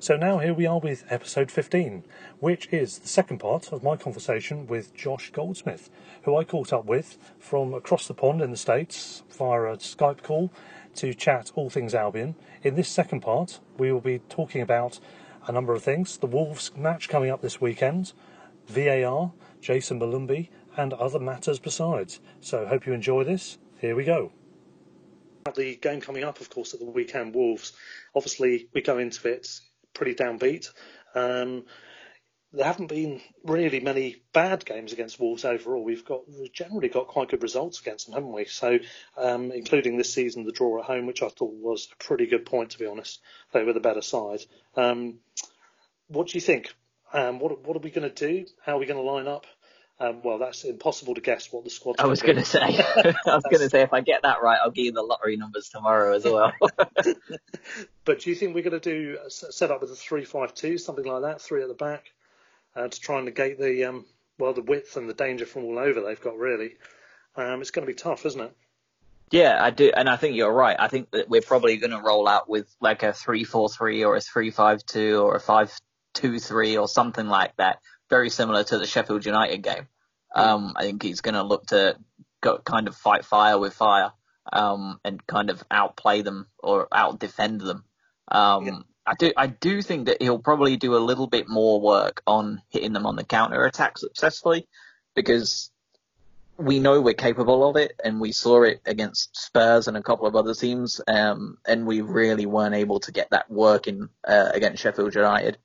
So now here we are with episode 15, which is the second part of my conversation with Josh Goldsmith, who I caught up with from across the pond in the States via a Skype call to chat all things Albion. In this second part, we will be talking about a number of things the Wolves match coming up this weekend, VAR, Jayson Molumby, and other matters besides. So hope you enjoy this. Here we go. The game coming up, of course, at the weekend, Wolves. Obviously, we go into it pretty downbeat. Um, there haven't been really many bad games against Wolves overall. We've got we've generally got quite good results against them, haven't we? So, um, including this season, the draw at home, which I thought was a pretty good point, to be honest. They were the better side. Um, what do you think? Um, what what are we going to do? How are we going to line up? Um, well, that's impossible to guess what the squad. I was going to say. I was going to say if I get that right, I'll give you the lottery numbers tomorrow as well. but do you think we're going to do set up with a three-five-two, something like that, three at the back, uh, to try and negate the um, well the width and the danger from all over they've got really? Um, it's going to be tough, isn't it? Yeah, I do, and I think you're right. I think that we're probably going to roll out with like a three-four-three or a three-five-two or a five-two-three or something like that very similar to the Sheffield United game. Um, I think he's going to look to go, kind of fight fire with fire um, and kind of outplay them or out defend them. Um, yeah. I do I do think that he'll probably do a little bit more work on hitting them on the counter attack successfully because we know we're capable of it and we saw it against Spurs and a couple of other teams um, and we really weren't able to get that working uh, against Sheffield United.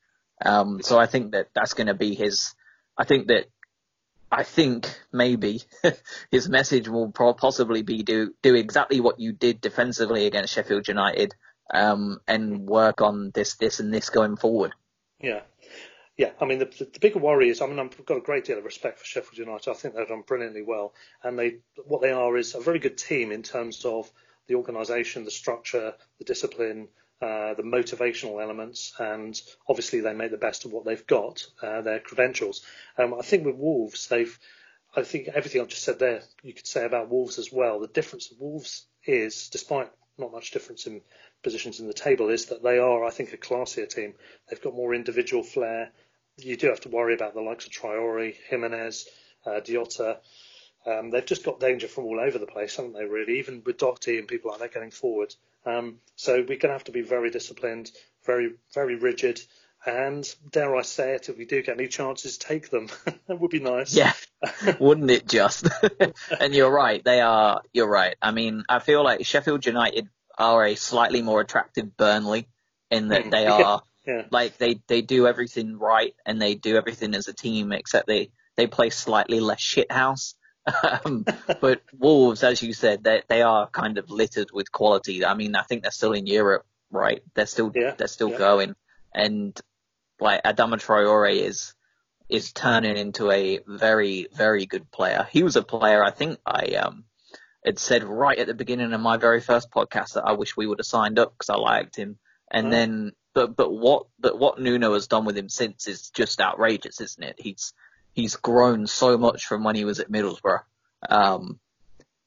Um, so I think that that's going to be his. I think that I think maybe his message will pro- possibly be do do exactly what you did defensively against Sheffield United, um, and work on this, this, and this going forward. Yeah, yeah. I mean, the, the, the bigger worry is, I mean, I've got a great deal of respect for Sheffield United. I think they've done brilliantly well, and they what they are is a very good team in terms of the organisation, the structure, the discipline, uh, the motivational elements, and obviously they make the best of what they've got, uh, their credentials. Um, I think with Wolves, they've, I think everything I've just said there, you could say about Wolves as well. The difference of Wolves is, despite not much difference in positions in the table, is that they are, I think, a classier team. They've got more individual flair. You do have to worry about the likes of Traore, Jimenez, uh, Jota. Um, they've just got danger from all over the place, haven't they? Really, even with Doherty and people like that getting forward. Um, so we're going to have to be very disciplined, very very rigid, and dare I say it, if we do get any chances, take them. that would be nice. Yeah, wouldn't it just? and you're right, they are. You're right. I mean, I feel like Sheffield United are a slightly more attractive Burnley in that they are. Yeah, yeah. Like they, they do everything right and they do everything as a team except they, they play slightly less shithouse um, but Wolves, as you said, they they are kind of littered with quality. I mean, I think they're still in Europe, right? They're still yeah, they're still yeah. going, and like Adama Traore is is turning into a very very good player. He was a player I think I um had said right at the beginning of my very first podcast that I wish we would have signed up because I liked him. And then, but but what but what Nuno has done with him since is just outrageous, isn't it? He's he's grown so much from when he was at Middlesbrough. Um,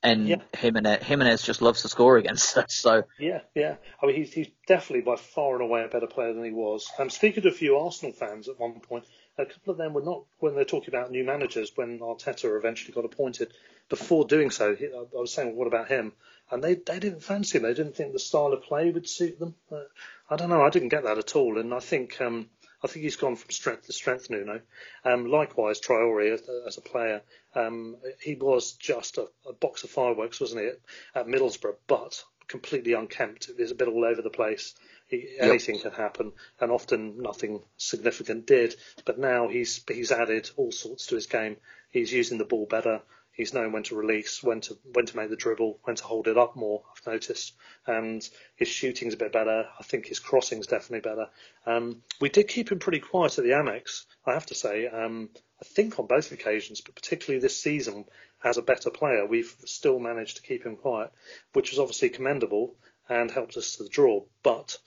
and Yeah. Jimenez, Jimenez just loves to score against us. So Yeah, yeah. I mean, he's, he's definitely by far and away a better player than he was. I'm speaking to a few Arsenal fans at one point. A couple of them were not when they're talking about new managers when Arteta eventually got appointed. Before doing so, he, I was saying, "What about him?" And they they didn't fancy him. They didn't think the style of play would suit them. Uh, I don't know. I didn't get that at all. And I think um, I think he's gone from strength to strength, Nuno. Um, likewise, Traore as, as a player, um, he was just a, a box of fireworks, wasn't he, at, at Middlesbrough? But completely unkempt. It was a bit all over the place. He, anything can happen, and often nothing significant did. But now he's he's added all sorts to his game. He's using the ball better. He's knowing when to release, when to when to make the dribble, when to hold it up more. I've noticed, and his shooting's a bit better. I think his crossing's definitely better. Um, we did keep him pretty quiet at the Amex, I have to say. Um, I think on both occasions, but particularly this season, as a better player, we've still managed to keep him quiet, which was obviously commendable and helped us to the draw. But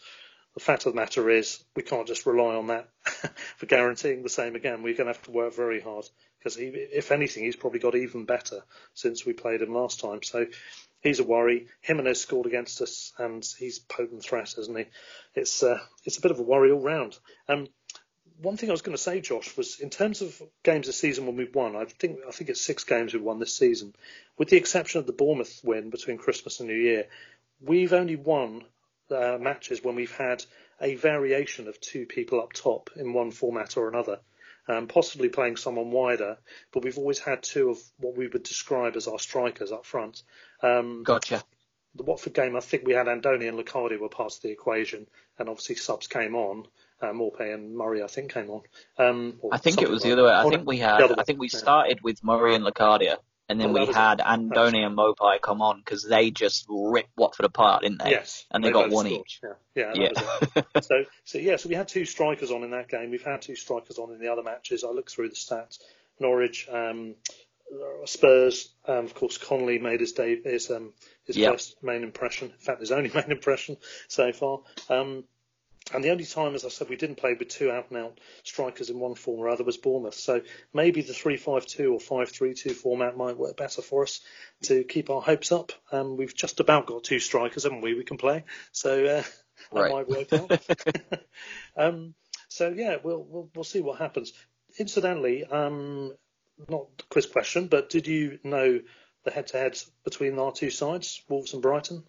the fact of the matter is, we can't just rely on that for guaranteeing the same again. We're going to have to work very hard because, he, if anything, he's probably got even better since we played him last time. So he's a worry. Jimenez scored against us, and he's potent threat, isn't he? It's uh, it's a bit of a worry all round. Um, one thing I was going to say, Josh, was in terms of games this season when we've won, I think I think it's six games we've won this season, with the exception of the Bournemouth win between Christmas and New Year. We've only won uh, matches when we've had a variation of two people up top in one format or another, um, possibly playing someone wider. But we've always had two of what we would describe as our strikers up front. Um, gotcha. the Watford game, I think we had Andone and Locadia were part of the equation, and obviously subs came on. Uh, Maupay and Murray, I think, came on. Um, I think it was like the other way. I think we had. I think we started with Murray and Locadia, and then we had. Andone and Maupay come on because they just ripped Watford apart, didn't they? Yes, and they, got one scored. each. Yeah, yeah, Yeah. so, so yeah, so we had two strikers on in that game. We've had two strikers on in the other matches. I looked through the stats. Norwich, um, Spurs, um, of course, Connolly made his day, his um, his Yeah. first main impression. In fact, his only main impression so far. Um, and the only time, as I said, we didn't play with two out and out strikers in one form or other was Bournemouth. So maybe the 3 5 2 or 5 3 2 format might work better for us to keep our hopes up. Um, we've just about got two strikers, haven't we? We can play. So uh, that Right. might work out. um, so yeah, we'll, we'll we'll see what happens. Incidentally, um, not a quiz question, but did you know the head-to-heads between our two sides, Wolves and Brighton?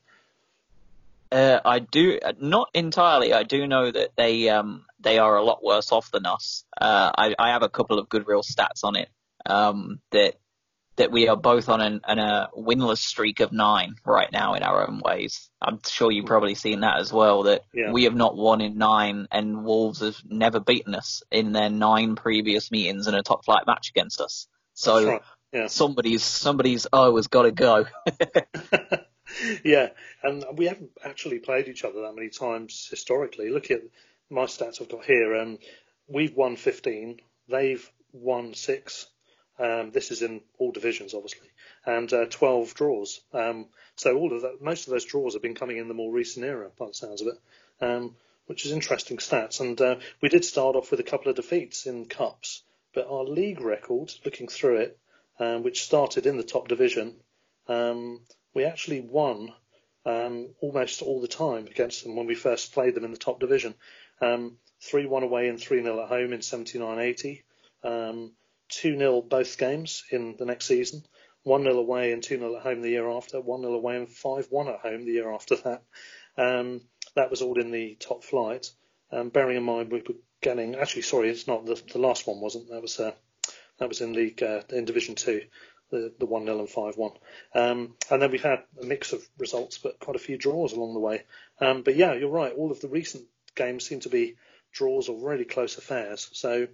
Uh, I do not entirely. I do know that they um they are a lot worse off than us. Uh, I I have a couple of good real stats on it. Um, that that we are both on an, an a winless streak of nine right now in our own ways. I'm sure you've probably seen that as well. That Yeah. we have not won in nine, and Wolves have never beaten us in their nine previous meetings in a top flight match against us. So right. Yeah. somebody's somebody's O has got to go. yeah, and we haven't actually played each other that many times historically. Look at my stats I've got here. Um, we've won 15. They've won six. Um, this is in all divisions, obviously, and uh, 12 draws. Um, so all of that, most of those draws have been coming in the more recent era, by the sounds of it, um, which is interesting stats. And uh, we did start off with a couple of defeats in cups, but our league record, looking through it, um, which started in the top division, um, we actually won um, almost all the time against them when we first played them in the top division. Um, 3 1 away and 3 0 at home in 79 80. Um, 2 0 both games in the next season. 1 0 away and 2 0 at home the year after. 1 0 away and 5 1 at home the year after that. Um, that was all in the top flight. Um, bearing in mind we were getting, actually, sorry, it's not, the, the last one wasn't. That was uh, that was in League uh, in Division Two, the the one 0 and five one. Um, and then we've had a mix of results, but quite a few draws along the way. Um, but yeah, you're right. All of the recent games seem to be draws or really close affairs. So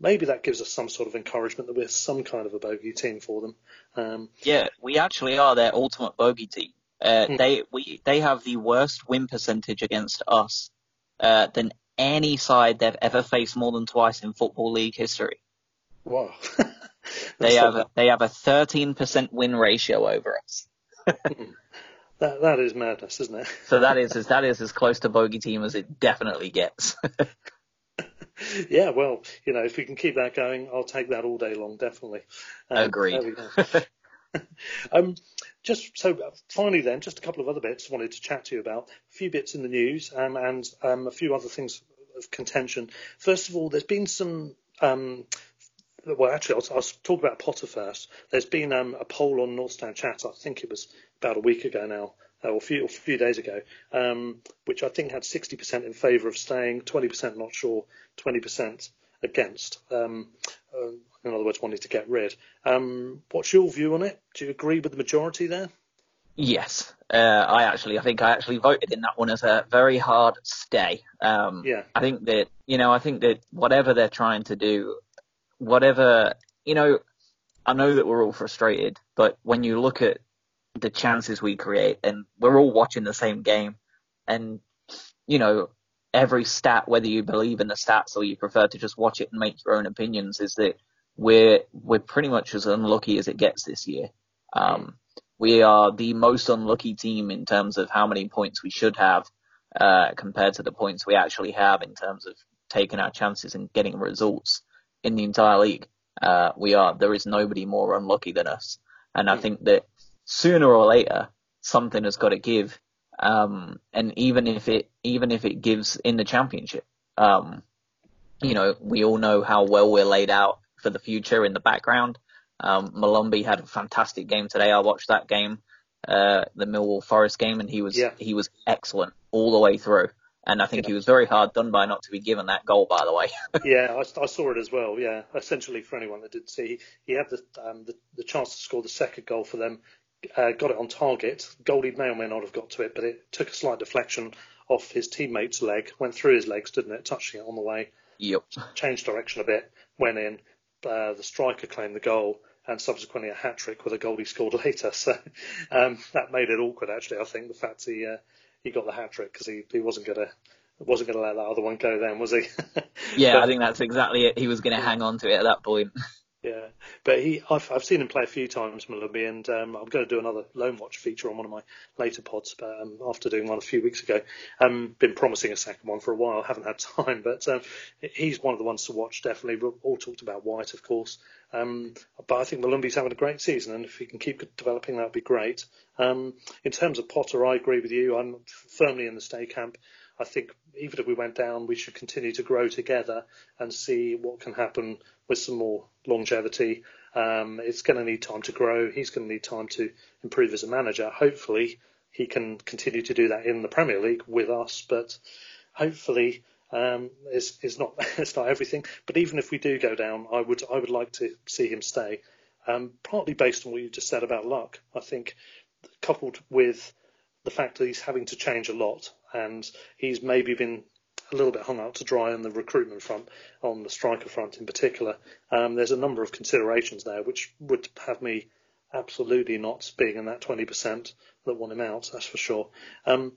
maybe that gives us some sort of encouragement that we're some kind of a bogey team for them. Um, Yeah, we actually are their ultimate bogey team. Uh, Hmm. They we they have the worst win percentage against us uh, than any side they've ever faced more than twice in football league history. wow. They have a, they have a 13% win ratio over us. That that is madness, isn't it? so that is as that is as close to bogey team as it definitely gets. yeah, well, you know, if we can keep that going, I'll take that all day long, definitely. Um, Agreed. um, just so finally, then, just a couple of other bits I wanted to chat to you about. A few bits in the news um, and um, a few other things of contention. First of all, there's been some. Um, well, actually, I'll, I'll, talk about Potter first. There's been um, a poll on North Stand Chat. I think it was about a week ago now, or a few, a few days ago, um, which I think had 60% in favour of staying, 20% not sure, 20% against. Um, uh, in other words, wanting to get rid. Um, what's your view on it? Do you agree with the majority there? Yes, uh, I actually, I think I actually voted in that one as a very hard stay. Um, yeah. I think that, you know, I think that whatever they're trying to do, whatever, you know, I know that we're all frustrated, but when you look at the chances we create and we're all watching the same game and, you know, every stat, whether you believe in the stats or you prefer to just watch it and make your own opinions, is that we're we're pretty much as unlucky as it gets this year. Um, we are the most unlucky team in terms of how many points we should have uh, compared to the points we actually have in terms of taking our chances and getting results in the entire league. Uh, we are there is nobody more unlucky than us, and I think that sooner or later something has got to give. Um, and even if it even if it gives in the championship, um, you know, we all know how well we're laid out for the future in the background. Um, Molumby had a fantastic game today. I watched that game, uh, the Millwall Forest game, and he was yeah. he was excellent all the way through. And I think yeah. he was very hard done by not to be given that goal, by the way. yeah, I, I, saw it as well. Yeah, essentially for anyone that didn't see, he had the, um, the, the chance to score the second goal for them, uh, got it on target. Goldie may or may not have got to it, but it took a slight deflection off his teammate's leg, went through his legs, didn't it? Touching it on the way. Yep. Changed direction a bit, went in, uh, the striker claimed the goal and subsequently a hat trick with a goal he scored later. So um, that made it awkward, actually. I think the fact he uh, he got the hat trick because he, he wasn't gonna wasn't gonna let that other one go. Then was he? yeah, but, I think that's exactly it. He was gonna hang on to it at that point. Yeah, but he, I've, I've seen him play a few times, Molumby, and um, I'm going to do another Loan Watch feature on one of my later pods. But um, after doing one a few weeks ago, i um, been promising a second one for a while. Haven't had time, but um, he's one of the ones to watch. Definitely, We've all talked about White, of course. Um, but I think Molumby's having a great season, and if he can keep developing, that would be great. Um, in terms of Potter, I agree with you. I'm firmly in the stay camp. I think even if we went down, we should continue to grow together and see what can happen with some more longevity. Um, it's going to need time to grow. He's going to need time to improve as a manager. Hopefully, he can continue to do that in the Premier League with us. But hopefully, um, it's, it's not it's not everything. But even if we do go down, I would I would like to see him stay. Um, partly based on what you just said about luck. I think coupled with the fact that he's having to change a lot and he's maybe been a little bit hung out to dry on the recruitment front, on the striker front in particular. Um, there's a number of considerations there which would have me absolutely not being in that 20% that want him out, that's for sure. Um,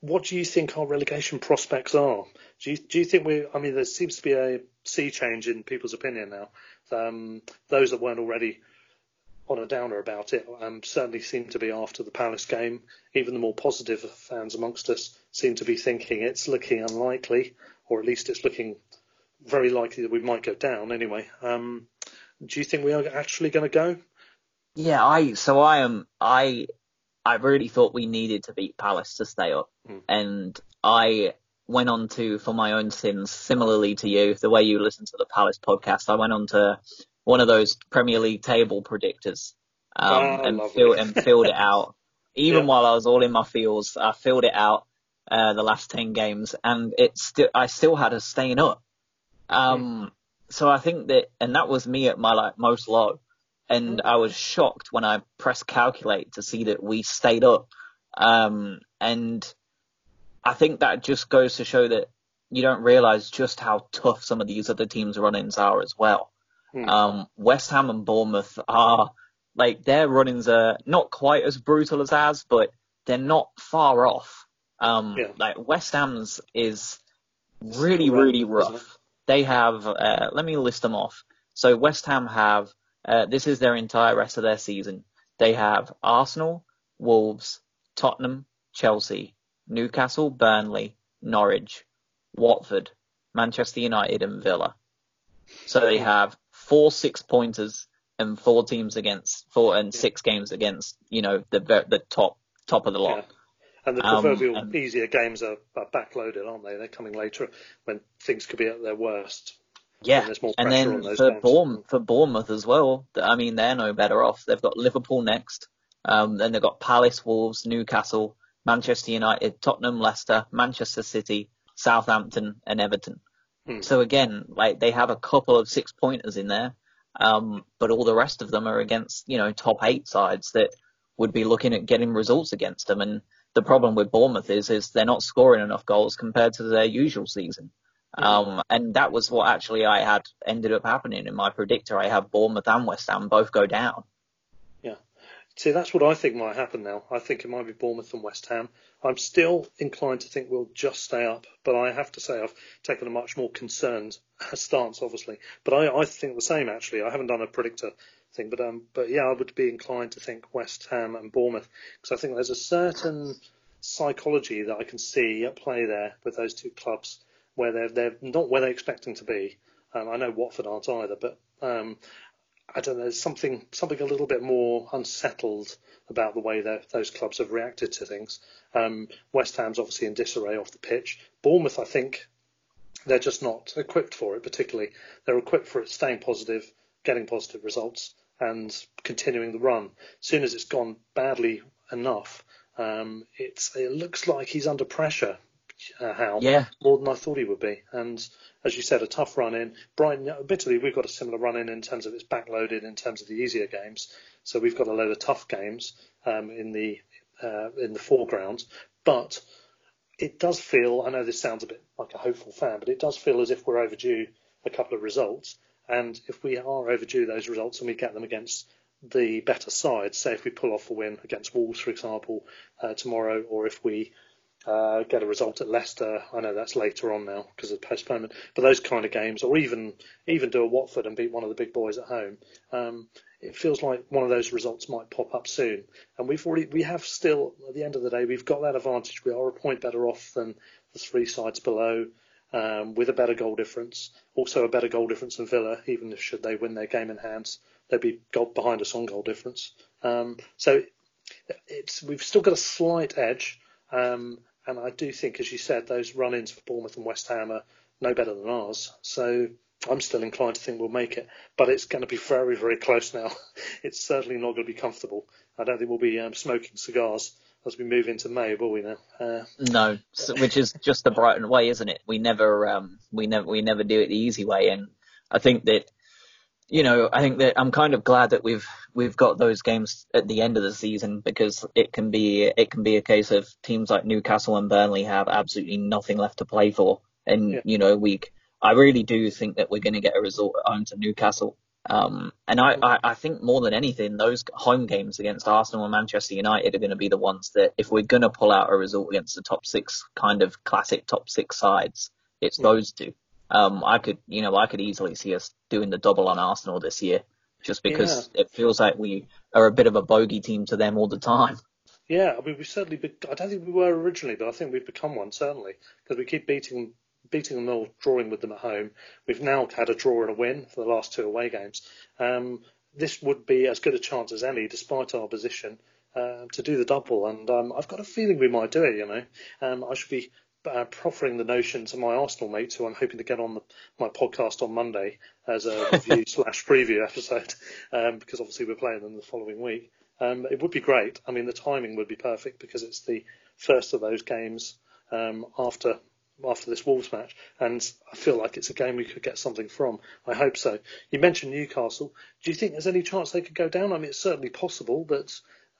what do you think our relegation prospects are? Do you, do you think we? I mean, there seems to be a sea change in people's opinion now. Um, those that weren't already on a downer about it um, certainly seem to be after the Palace game. Even the more positive fans amongst us seem to be thinking it's looking unlikely, or at least it's looking very likely that we might go down anyway. Um, do you think we are actually going to go? Yeah, I so I am I I really thought we needed to beat Palace to stay up, mm. and I went on to for my own sins similarly to you the way you listen to the Palace podcast. I went on to one of those Premier League table predictors um, oh, and, fill, and filled it out. Even yeah. while I was all in my fields, I filled it out uh, the last ten games, and it still I still had us staying up. Um, mm. So I think that, and that was me at my like most low, and mm. I was shocked when I pressed calculate to see that we stayed up. Um, and I think that just goes to show that you don't realize just how tough some of these other teams' run-ins are as well. Hmm. Um, West Ham and Bournemouth are like their run-ins are not quite as brutal as ours, but they're not far off. Um, yeah. like West Ham's is really, really rough. They have, uh, let me list them off. So West Ham have, uh, this is their entire rest of their season. They have Arsenal, Wolves, Tottenham, Chelsea, Newcastle, Burnley, Norwich, Watford, Manchester United, and Villa. So they have four six pointers and four teams against four and six games against you know the the top top of the lot. Yeah. And the um, proverbial um, and, easier games are, are backloaded, aren't they? They're coming later when things could be at their worst. Yeah, and, then for Bournemouth, for Bournemouth as well. I mean, they're no better off. They've got Liverpool next, um, then they've got Palace, Wolves, Newcastle, Manchester United, Tottenham, Leicester, Manchester City, Southampton, and Everton. Hmm. So again, like they have a couple of six pointers in there, um, but all the rest of them are against you know top eight sides that would be looking at getting results against them. And the problem with Bournemouth is is they're not scoring enough goals compared to their usual season. Hmm. Um, and that was what actually I had ended up happening in my predictor. I have Bournemouth and West Ham both go down. See, that's what I think might happen now. I think it might be Bournemouth and West Ham. I'm still inclined to think we'll just stay up, but I have to say I've taken a much more concerned stance, obviously. But I, I think the same actually. I haven't done a predictor thing, but um, but yeah, I would be inclined to think West Ham and Bournemouth because I think there's a certain psychology that I can see at play there with those two clubs where they're they're not where they're expecting to be. Um, I know Watford aren't either, but um, I don't know, there's something something a little bit more unsettled about the way that those clubs have reacted to things. Um, West Ham's obviously in disarray off the pitch. Bournemouth, I think, they're just not equipped for it. Particularly, they're equipped for it staying positive, getting positive results, and continuing the run. As soon as it's gone badly enough, um, it's it looks like he's under pressure. Uh, yeah, more than I thought he would be, and as you said, a tough run in. Brighton, bitterly, we've got a similar run in in terms of it's backloaded in terms of the easier games. So we've got a load of tough games um, in the uh, in the foreground, but it does feel. I know this sounds a bit like a hopeful fan, but it does feel as if we're overdue a couple of results. And if we are overdue those results and we get them against the better sides, say if we pull off a win against Wolves, for example, uh, tomorrow, or if we uh, get a result at Leicester. I know that's later on now because of postponement, but those kind of games, or even even do a Watford and beat one of the big boys at home, um, it feels like one of those results might pop up soon. And we've already we have still at the end of the day we've got that advantage. We are a point better off than the three sides below. Um, with a better goal difference, also a better goal difference than Villa, even if should they win their game in hands, they'd be behind us on goal difference. Um, so it's we've still got a slight edge, um, and I do think, as you said, those run-ins for Bournemouth and West Ham are no better than ours. So I'm still inclined to think we'll make it, but it's going to be very, very close now. It's certainly not going to be comfortable. I don't think we'll be um, smoking cigars as we move into May, will we now? Uh, no, which is just the Brighton way, isn't it? We never, um, we never, we never do it the easy way, and I think that you know, I think that I'm kind of glad that we've we've got those games at the end of the season because it can be it can be a case of teams like Newcastle and Burnley have absolutely nothing left to play for, and yeah. you know we I really do think that we're going to get a result at home to Newcastle. Um, and I, I, I think more than anything, those home games against Arsenal and Manchester United are going to be the ones that if we're going to pull out a result against the top six kind of classic top six sides, it's yeah. those two. Um, I could, you know, I could easily see us doing the double on Arsenal this year, just because yeah. it feels like we are a bit of a bogey team to them all the time. Yeah, I mean, we certainly. Be, I don't think we were originally, but I think we've become one certainly because we keep beating beating them all, drawing with them at home. We've now had a draw and a win for the last two away games. Um, this would be as good a chance as any, despite our position, uh, to do the double. And um, I've got a feeling we might do it. You know, um, I should be uh, proffering the notion to my Arsenal mates, who I'm hoping to get on the, my podcast on Monday as a review slash preview episode, um, because obviously we're playing them the following week. Um, it would be great. I mean, the timing would be perfect because it's the first of those games um, after after this Wolves match, and I feel like it's a game we could get something from. I hope so. You mentioned Newcastle. Do you think there's any chance they could go down? I mean, it's certainly possible, but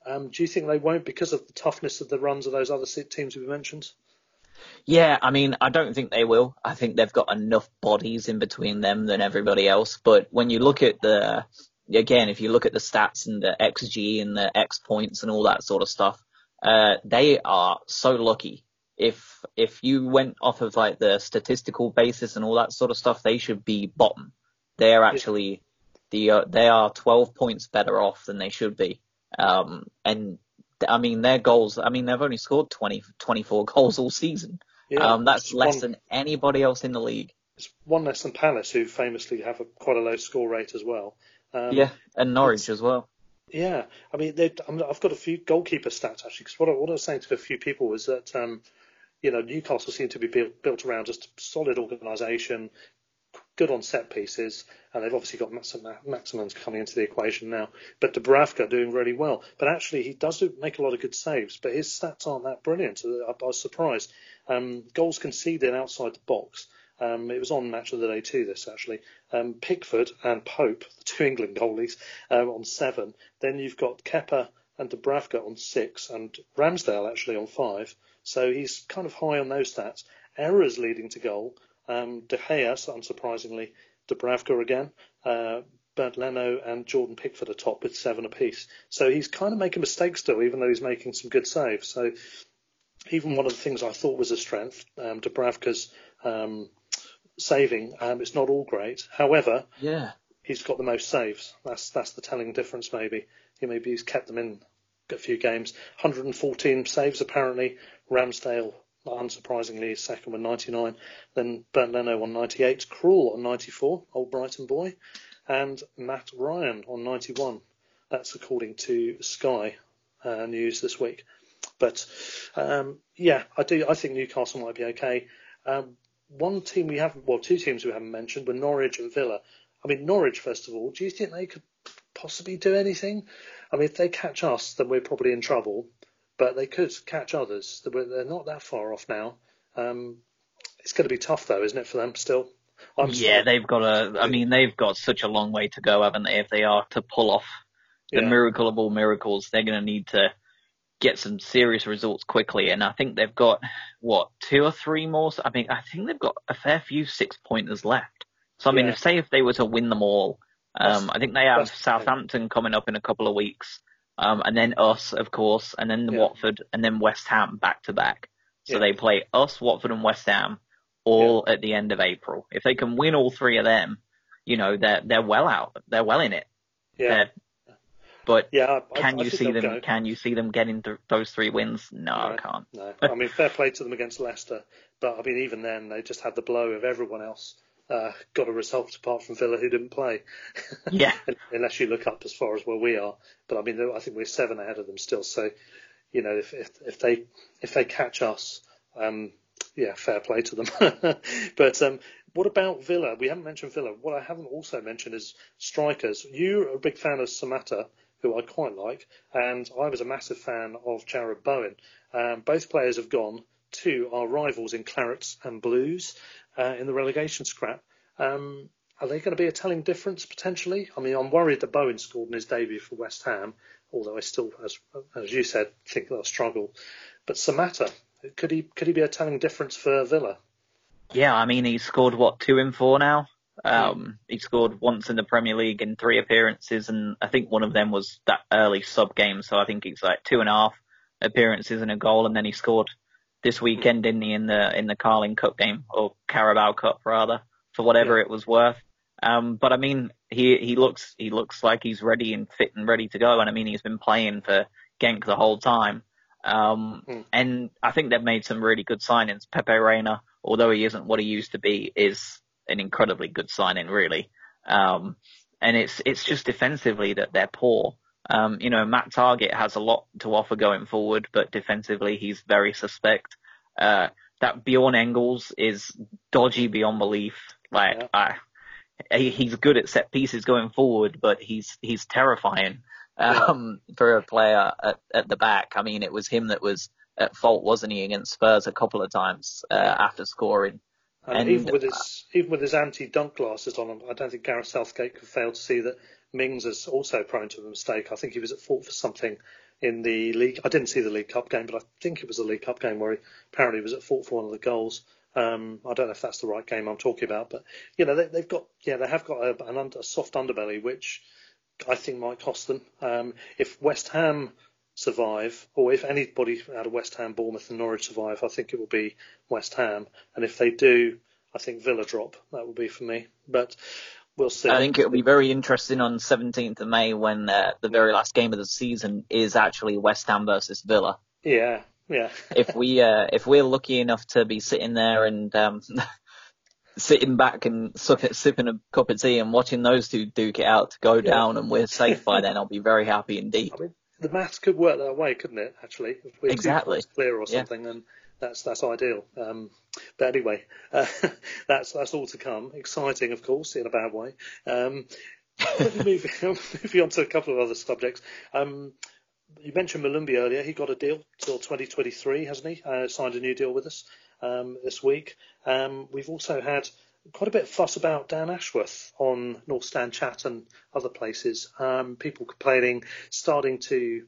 um, do you think they won't because of the toughness of the runs of those other teams we mentioned? Yeah, I mean, I don't think they will. I think they've got enough bodies in between them than everybody else. But when you look at the, again, if you look at the stats and the XG and the X points and all that sort of stuff, uh, they are so lucky. If if you went off of like the statistical basis and all that sort of stuff, they should be bottom. They are actually the uh, they are 12 points better off than they should be. Um, and I mean, their goals. I mean, they've only scored 20, 24 goals all season. Yeah, um, that's less one, than anybody else in the league. It's one less than Palace, who famously have a, quite a low score rate as well. Um, yeah, and Norwich as well. Yeah, I mean, I I've got a few goalkeeper stats actually. Because what, I, what I was saying to a few people was that, um, you know, Newcastle seem to be built, built around just solid organisation, good on set pieces, and they've obviously got Maximans coming into the equation now. But Dubravka doing really well. But actually, he does make a lot of good saves, but his stats aren't that brilliant. I, I was surprised. Um, goals conceded outside the box. Um, it was on Match of the Day too. This actually, um, Pickford and Pope, the two England goalies, um, on seven. Then you've got Kepa and Dubravka on six, and Ramsdale actually on five. So he's kind of high on those stats. Errors leading to goal. Um, De Gea, unsurprisingly, Dubravka again. Uh, Bernd Leno and Jordan Pickford are top with seven apiece. So he's kind of making mistakes still, even though he's making some good saves. So even one of the things I thought was a strength, um, Dubravka's um, saving, um, it's not all great. However, yeah, he's got the most saves. That's that's the telling difference. Maybe he maybe he's kept them in a few games. 114 saves apparently. Ramsdale, unsurprisingly, second with 99. Then Bernd Leno on 98. Krul on 94, old Brighton boy, and Mat Ryan on 91. That's according to Sky uh, News this week. But um, yeah, I do. I think Newcastle might be okay. Um, one team we haven't, well, two teams we haven't mentioned were Norwich and Villa. I mean, Norwich, first of all, do you think they could possibly do anything? I mean, if they catch us, then we're probably in trouble, but they could catch others. They're not that far off now. Um, it's going to be tough, though, isn't it, for them still? I'm yeah, sorry. they've got a. I mean, they've got such a long way to go, haven't they? If they are to pull off the yeah. miracle of all miracles, they're going to need to get some serious results quickly. And I think they've got what two or three more. I mean, I think they've got a fair few six pointers left. So I mean, yeah. if, say if they were to win them all, um, I think they have Southampton coming up in a couple of weeks, um, and then us, of course, and then yeah. Watford, and then West Ham back to back. So yeah. they play us, Watford, and West Ham all at the end of April. If they can win all three of them, you know, they're they're well out. They're well in it. Yeah. They're but yeah, I, can I you see them? Go. Can you see them getting th- those three wins? No, no I can't. No, I mean fair play to them against Leicester, but I mean even then they just had the blow of everyone else. Uh, got a result apart from Villa who didn't play. Yeah. Unless you look up as far as where we are, but I mean I think we're seven ahead of them still. So, you know if if, if they if they catch us, um, yeah, fair play to them. but um, what about Villa? We haven't mentioned Villa. What I haven't also mentioned is strikers. You're a big fan of Samatta who I quite like, and I was a massive fan of Jarrod Bowen. Um, both players have gone to our rivals in Clarets and Blues uh, in the relegation scrap. Um, are they going to be a telling difference potentially? I mean, I'm worried that Bowen scored in his debut for West Ham, although I still, as, as you said, think they'll struggle. But Samatta, could he could he be a telling difference for Villa? Yeah, I mean, he's scored what two in four now. Um, he scored once in the Premier League in three appearances, and I think one of them was that early sub game. So I think he's like two and a half appearances and a goal, and then he scored this weekend, didn't he, in the in the Carling Cup game or Carabao Cup rather, for whatever yeah. it was worth. Um, but I mean, he he looks he looks like he's ready and fit and ready to go, and I mean he's been playing for Genk the whole time. Um, mm. and I think they've made some really good signings. Pepe Reina, although he isn't what he used to be, is an incredibly good signing, really. Um, and it's it's just defensively that they're poor. Um, you know, Matt Targett has a lot to offer going forward, but defensively he's very suspect. Uh, that Bjorn Engels is dodgy beyond belief. Like, yeah. I, he's good at set pieces going forward, but he's he's terrifying um, yeah. for a player at, at the back. I mean, it was him that was at fault, wasn't he, against Spurs a couple of times uh, after scoring. And, and even with his even with his anti-dunk glasses on, I don't think Gareth Southgate could fail to see that Mings is also prone to a mistake. I think he was at fault for something in the league. I didn't see the League Cup game, but I think it was a League Cup game where he apparently was at fault for one of the goals. Um, I don't know if that's the right game I'm talking about, but you know they, have got yeah they have got a, an under, a soft underbelly which I think might cost them. Um, if West Ham survive, or if anybody out of West Ham, Bournemouth, and Norwich survive, I think it will be West Ham. And if they do, I think Villa drop. That will be for me. But we'll see. I think it'll be very interesting on 17th of May when uh, the very last game of the season is actually West Ham versus Villa. Yeah, yeah. if we uh, if we're lucky enough to be sitting there and um, sitting back and sipping a cup of tea and watching those two duke it out to go yeah. down and we're safe by then, I'll be very happy indeed. I mean, the maths could work that way, couldn't it? Actually, if we're exactly clear or something, yeah. That's that's ideal. Um, but anyway, uh, that's that's all to come. Exciting, of course, in a bad way. Um, moving, moving on to a couple of other subjects. Um, you mentioned Molumby earlier. He got a deal till 2023, hasn't he? Uh, signed a new deal with us um, this week. Um, we've also had quite a bit of fuss about Dan Ashworth on North Stand Chat and other places. Um, people complaining, starting to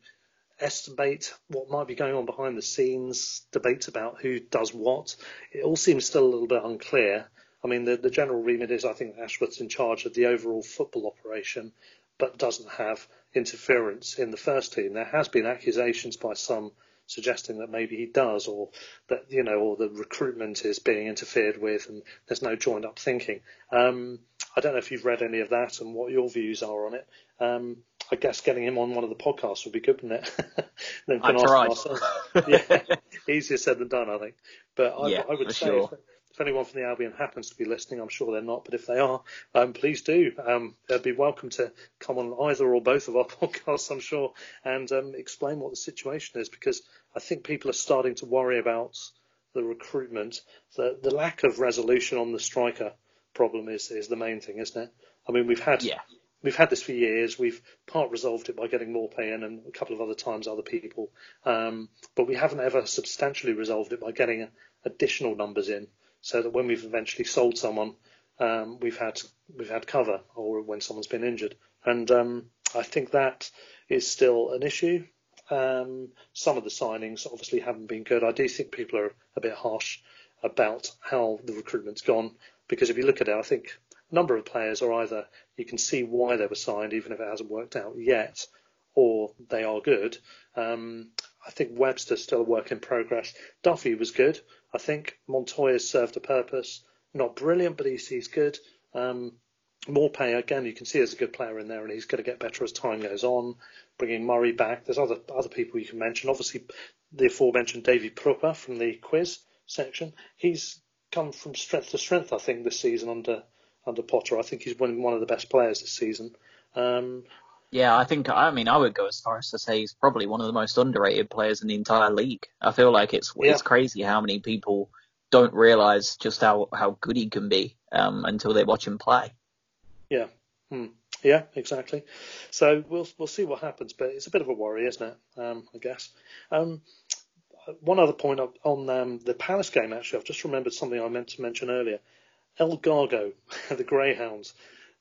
estimate what might be going on behind the scenes, debates about who does what. It all seems still a little bit unclear. I mean, the, the general remit is I think Ashworth's in charge of the overall football operation, but doesn't have interference in the first team. There has been accusations by some suggesting that maybe he does, or that you know, or the recruitment is being interfered with, and there's no joined up thinking. Um, I don't know if you've read any of that and what your views are on it. Um, I guess getting him on one of the podcasts would be good, wouldn't it? then can I tried. yeah, easier said than done, I think. But I, yeah, I would say sure. if, if, anyone from the Albion happens to be listening, I'm sure they're not, but if they are, um, please do. Um, they'd be welcome to come on either or both of our podcasts, I'm sure, and um, explain what the situation is because I think people are starting to worry about the recruitment. The, the lack of resolution on the striker problem is, is the main thing, isn't it? I mean, we've had yeah. We've had this for years. We've part resolved it by getting Maupay in and a couple of other times other people, um, but we haven't ever substantially resolved it by getting additional numbers in, so that when we've eventually sold someone, um, we've had we've had cover, or when someone's been injured, and um, I think that is still an issue. Um, some of the signings obviously haven't been good. I do think people are a bit harsh about how the recruitment's gone because if you look at it, I think number of players are either you can see why they were signed even if it hasn't worked out yet, or they are good. Um, I think Webster's still a work in progress. Duffy was good. I think Montoya served a purpose. Not brilliant, but he's, he's good. Um, Maupay, again, you can see there's a good player in there, and he's going to get better as time goes on bringing Murray back. There's other other people you can mention. Obviously, the aforementioned Davy Pröpper from the quiz section. He's come from strength to strength, I think, this season under under Potter. I think he's one one of the best players this season. Um, yeah, I think I mean I would go as far as to say he's probably one of the most underrated players in the entire league. I feel like it's yeah. it's crazy how many people don't realise just how how good he can be um, until they watch him play. Yeah. Hmm. Yeah, exactly. So we'll we'll see what happens, but it's a bit of a worry, isn't it? Um, I guess. Um, one other point on um, the Palace game, actually, I've just remembered something I meant to mention earlier. El Galgo, the Greyhounds,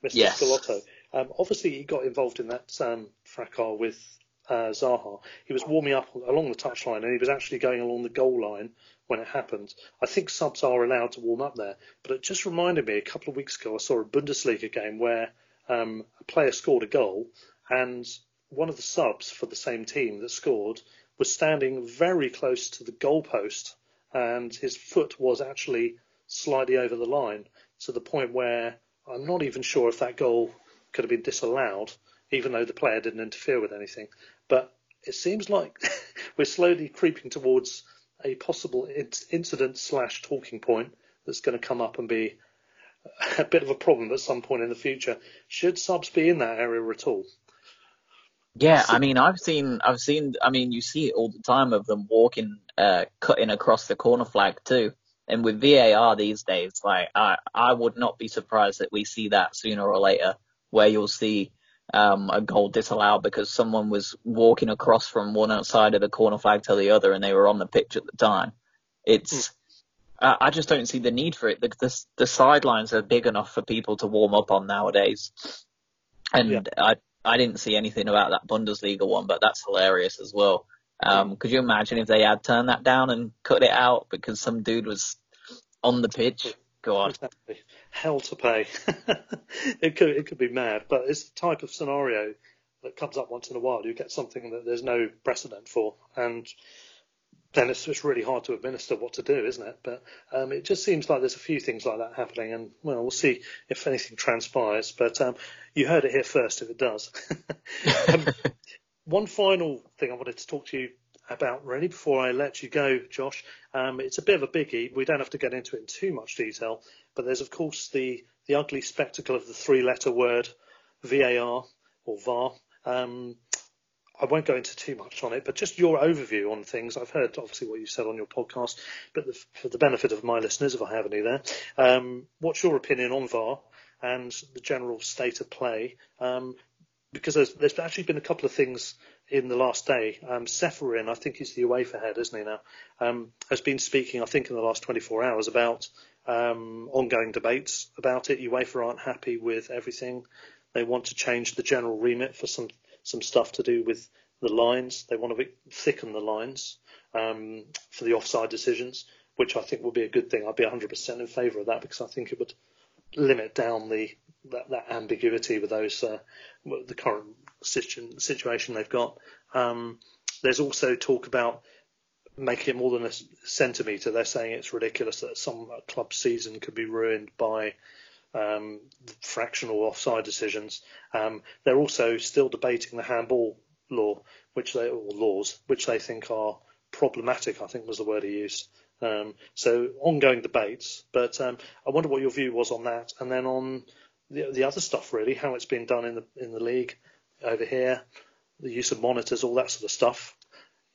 Mr. Yes. Schelotto. Um, obviously, he got involved in that um, fracas with uh, Zaha. He was warming up along the touchline, and he was actually going along the goal line when it happened. I think subs are allowed to warm up there, but it just reminded me a couple of weeks ago I saw a Bundesliga game where um, a player scored a goal, and one of the subs for the same team that scored was standing very close to the goalpost, and his foot was actually slightly over the line to the point where I'm not even sure if that goal could have been disallowed, even though the player didn't interfere with anything. But it seems like we're slowly creeping towards a possible incident slash talking point that's going to come up and be a bit of a problem at some point in the future. Should subs be in that area at all? Yeah, I mean, I've seen, I've seen, I mean, you see it all the time of them walking, uh, cutting across the corner flag too. And with VAR these days, like, I, I would not be surprised that we see that sooner or later, where you'll see, um, a goal disallowed because someone was walking across from one side of the corner flag to the other and they were on the pitch at the time. It's, mm. I just don't see the need for it. The, the, the sidelines are big enough for people to warm up on nowadays, and yeah. I I didn't see anything about that Bundesliga one, but that's hilarious as well. Um, could you imagine if they had turned that down and cut it out because some dude was on the pitch? God, hell to pay. it could it could be mad, but it's the type of scenario that comes up once in a while. You get something that there's no precedent for, and then it's, it's really hard to administer what to do, isn't it? But um, it just seems like there's a few things like that happening, and well, we'll see if anything transpires. But um, you heard it here first if it does. um, one final thing I wanted to talk to you about, really, before I let you go, Josh. Um, it's a bit of a biggie. We don't have to get into it in too much detail, but there's of course the the ugly spectacle of the three-letter word VAR or VAR. Um, I won't go into too much on it, but just your overview on things. I've heard obviously what you said on your podcast, but the, for the benefit of my listeners, if I have any there, um, what's your opinion on VAR and the general state of play? Um, because there's, there's, actually been a couple of things in the last day. Um, Ceferin, I think he's the UEFA head, isn't he now, um, has been speaking, I think, in the last 24 hours about um, ongoing debates about it. UEFA aren't happy with everything. They want to change the general remit for some some stuff to do with the lines. They want to thicken the lines um, for the offside decisions, which I think would be a good thing. I'd be 100% in favour of that because I think it would limit down the that, that ambiguity with those uh, the current situ- situation they've got. Um, there's also talk about making it more than a centimetre. They're saying it's ridiculous that some club season could be ruined by um, fractional offside decisions. Um, they're also still debating the handball law, which they or laws, which they think are problematic. I think was the word he used. Um, so ongoing debates, but um, I wonder what your view was on that, and then on the, the other stuff really, how it's been done in the in the league over here, the use of monitors, all that sort of stuff.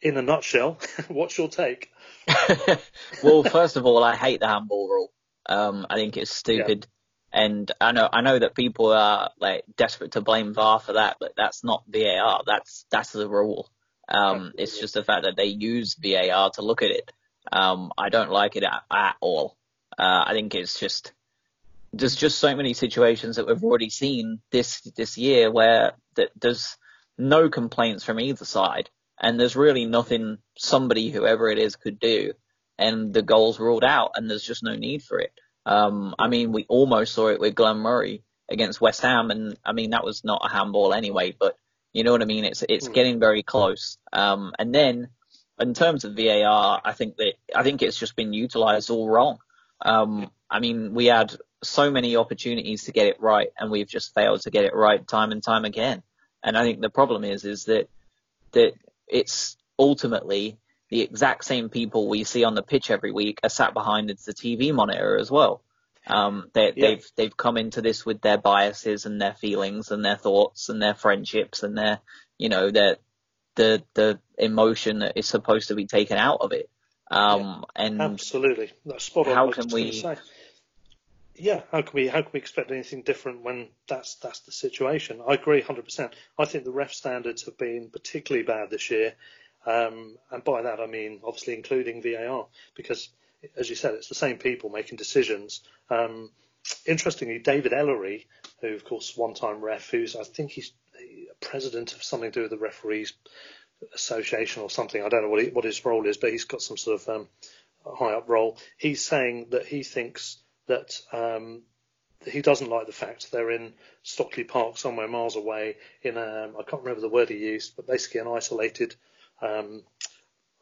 In a nutshell, what's your take? well, first of all, I hate the handball rule. Um, I think it's stupid. Yeah. And I know I know that people are like desperate to blame VAR for that, but that's not VAR. That's that's the rule. Um, it's just the fact that they use VAR to look at it. Um, I don't like it at, at all. Uh, I think it's just there's just so many situations that we've already seen this this year where that there's no complaints from either side, and there's really nothing somebody whoever it is could do, and the goal's ruled out, and there's just no need for it. Um, I mean, we almost saw it with Glenn Murray against West Ham, and I mean that was not a handball anyway, but you know what I mean. It's it's mm. getting very close. Um, and then in terms of VAR, I think that I think it's just been utilised all wrong. Um, I mean, we had so many opportunities to get it right, and we've just failed to get it right time and time again. And I think the problem is is that that it's ultimately the exact same people we see on the pitch every week are sat behind the TV monitor as well. Um, they, yeah. They've they've come into this with their biases and their feelings and their thoughts and their friendships and their you know their the the emotion that is supposed to be taken out of it. Um, yeah, and absolutely, that's spot on. How can we? Yeah, how can we how can we expect anything different when that's that's the situation? I agree 100%. I think the ref standards have been particularly bad this year. Um, and by that I mean obviously including VAR because, as you said, it's the same people making decisions. Um, interestingly, David Elleray, who of course one-time ref, who's I think he's president of something to do with the referees association or something. I don't know what he, what his role is, but he's got some sort of um, high up role. He's saying that he thinks that um, he doesn't like the fact they're in Stockley Park, somewhere miles away, in a I can't remember the word he used, but basically an isolated um,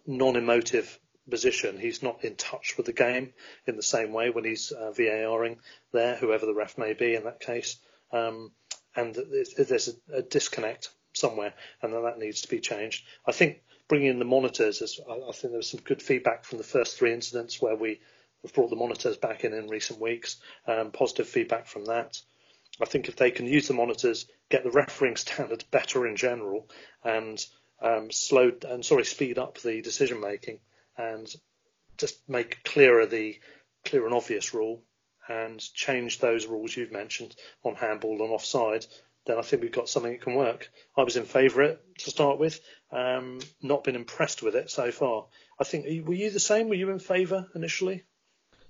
non-emotive position. He's not in touch with the game in the same way when he's uh, VARing there, whoever the ref may be in that case. Um, and there's a, a, disconnect somewhere, and that, that needs to be changed. I think bringing in the monitors, is, I, I think there was some good feedback from the first three incidents where we have brought the monitors back in in recent weeks. Um, positive feedback from that. I think if they can use the monitors, get the refereeing standard better in general, and um, slow and sorry speed up the decision making and just make clearer the clear and obvious rule and change those rules you've mentioned on handball and offside, then I think we've got something that can work. I was in favour of it to start with, um, not been impressed with it so far. I think were you the same? Were you in favour initially?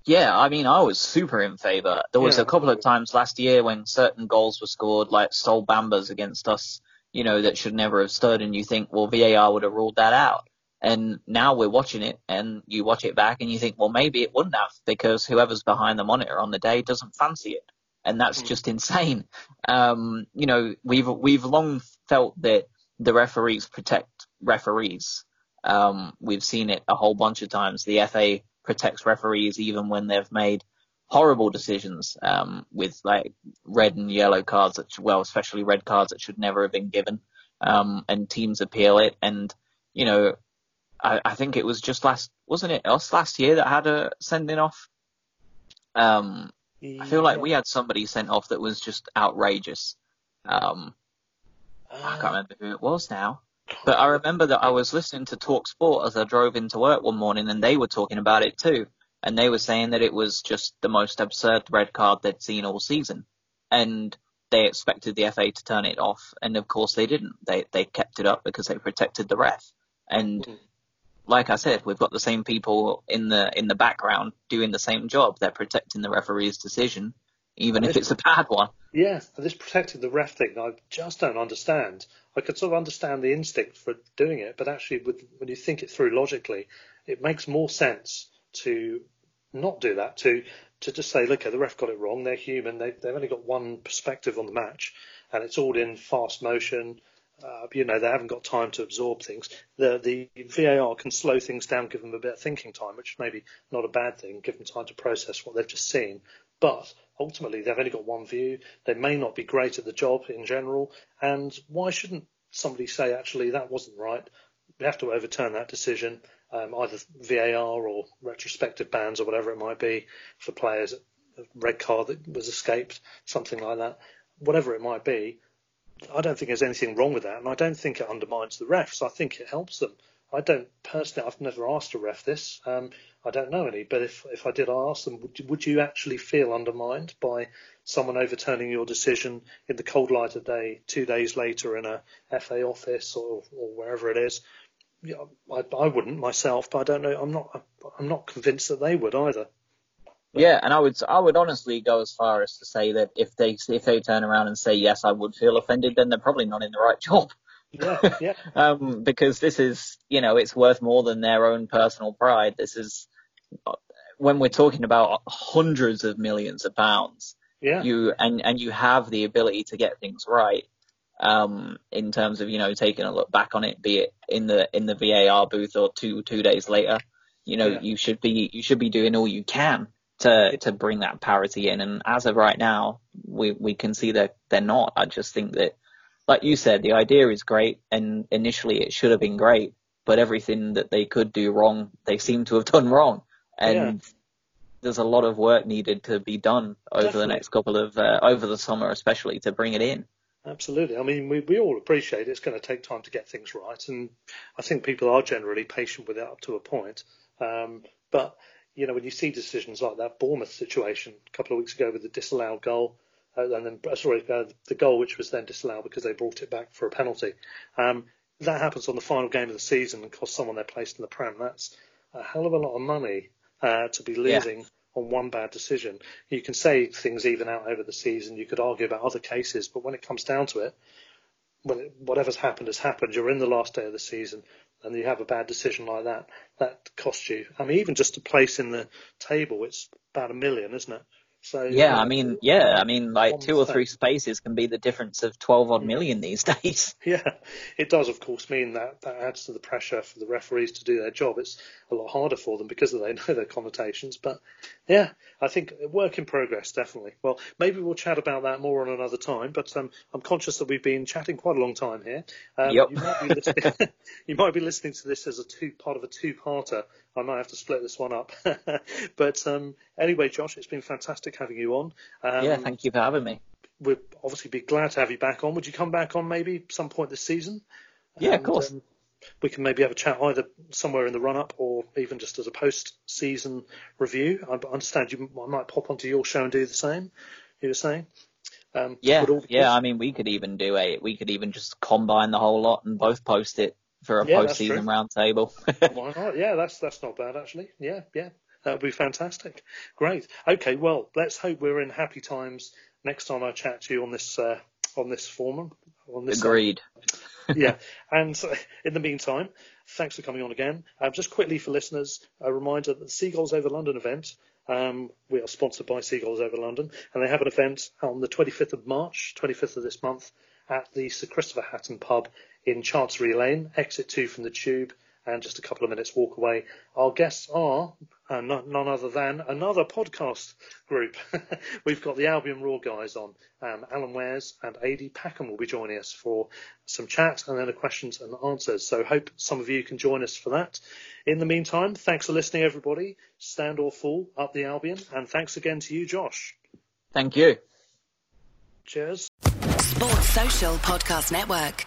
Yeah, I mean, I was super in favour. There was yeah, a couple of times last year when certain goals were scored, like Sol Bambas against us, you know, that should never have stood, and you think, well, VAR would have ruled that out. And now we're watching it, and you watch it back, and you think, well, maybe it wouldn't have because whoever's behind the monitor on the day doesn't fancy it, and that's mm. just insane. Um, you know, we've we've long felt that the referees protect referees, Um, we've seen it a whole bunch of times. The FA protects referees even when they've made horrible decisions um, with like red and yellow cards, that, well, especially red cards that should never have been given. Um, and teams appeal it. And, you know, I, I, think it was just last, wasn't it us last year that had a sending off? Um, yeah. I feel like we had somebody sent off that was just outrageous. Um, uh, I can't uh. remember who it was now. But I remember that I was listening to Talk Sport as I drove into work one morning and they were talking about it too and they were saying that it was just the most absurd red card they'd seen all season, and they expected the FA to turn it off, and of course they didn't. They they kept it up because they protected the ref, and mm. like I said, we've got the same people in the in the background doing the same job. They're protecting the referee's decision, even and if it's a bad one. Yeah, this protecting the ref thing, I just don't understand. I could sort of understand the instinct for doing it, but actually, with, when you think it through logically, it makes more sense to not do that to to just say, look, the ref got it wrong. They're human. They, they've only got one perspective on the match, and it's all in fast motion. Uh, you know, they haven't got time to absorb things. The the VAR can slow things down, give them a bit of thinking time, which may be not a bad thing, give them time to process what they've just seen. But ultimately, they've only got one view. They may not be great at the job in general, and why shouldn't somebody say, actually, that wasn't right? We have to overturn that decision um, either VAR or retrospective bans or whatever it might be for players, a red card that was escaped, something like that, whatever it might be. I don't think there's anything wrong with that, and I don't think it undermines the refs. I think it helps them. I don't personally. I've never asked a ref this. Um, I don't know any, but if if I did ask them, would you, would you actually feel undermined by someone overturning your decision in the cold light of day, two days later in a FA office or, or wherever it is? I, I wouldn't myself, but I don't know. I'm not. I'm not convinced that they would either. Yeah, and I would I would honestly go as far as to say that if they if they turn around and say yes, I would feel offended, then they're probably not in the right job. Yeah, yeah. um, because this is you know it's worth more than their own personal pride. This is when we're talking about hundreds of millions of pounds. Yeah. You and and you have the ability to get things right um, in terms of you know taking a look back on it, be it in the in the VAR booth or two two days later. You know, yeah. you should be you should be doing all you can to to bring that parity in. And as of right now, we we can see that they're not. I just think that, like you said, the idea is great, and initially it should have been great, but everything that they could do wrong, they seem to have done wrong, and. Yeah. There's a lot of work needed to be done over Definitely. the next couple of uh, over the summer, especially to bring it in. Absolutely. I mean, we, we all appreciate it's going to take time to get things right, and I think people are generally patient with it up to a point. Um, but you know, when you see decisions like that Bournemouth situation a couple of weeks ago with the disallowed goal, uh, and then uh, sorry, uh, the goal which was then disallowed because they brought it back for a penalty. Um, that happens on the final game of the season and costs someone their place in the Prem. That's a hell of a lot of money uh, to be losing. Yeah on one bad decision. You can say things even out over the season. You could argue about other cases, but when it comes down to it, when it, whatever's happened has happened. You're in the last day of the season, and you have a bad decision like that. That costs you. I mean, even just a place in the table, it's about a million, isn't it? So yeah, I mean, yeah, I mean, like two or three spaces can be the difference of twelve odd million these days. Yeah, it does, of course, mean that that adds to the pressure for the referees to do their job. It's a lot harder for them because they know their connotations. But yeah, I think work in progress, definitely. Well, maybe we'll chat about that more on another time. But um, I'm conscious that we've been chatting quite a long time here. Um, yep. You might, be listening, you might be listening to this as a two part of a two-parter I might have to split this one up. but um, anyway, Josh, it's been fantastic having you on. Um, yeah, thank you for having me. We'd obviously be glad to have you back on. Would you come back on maybe some point this season? Yeah, and, of course. Um, we can maybe have a chat either somewhere in the run up or even just as a post season review. I understand you I might pop onto your show and do the same. You were saying? Um, yeah, yeah. I mean, we could even do a, we could even just combine the whole lot and both post it for a yeah, post-season roundtable. Why not? Yeah, that's that's not bad actually. Yeah, yeah, that would be fantastic. Great. Okay, well, let's hope we're in happy times next time I chat to you on this uh, on this forum. On this Agreed. yeah, and uh, in the meantime, thanks for coming on again. Uh, just quickly for listeners, a reminder that the Seagulls Over London event. Um, we are sponsored by Seagulls Over London, and they have an event on the 25th of March, 25th of this month, at the Sir Christopher Hatton pub in Chancery Lane, exit two from the tube, and just a couple of minutes walk away. Our guests are uh, none other than another podcast group. We've got the Albion Roar guys on. Um, Alan Wares and AD Packham will be joining us for some chat and then a questions and answers. So hope some of you can join us for that. In the meantime, thanks for listening, everybody. Stand or fall up the Albion, and thanks again to you, Josh. Thank you. Cheers. Sports Social Podcast Network.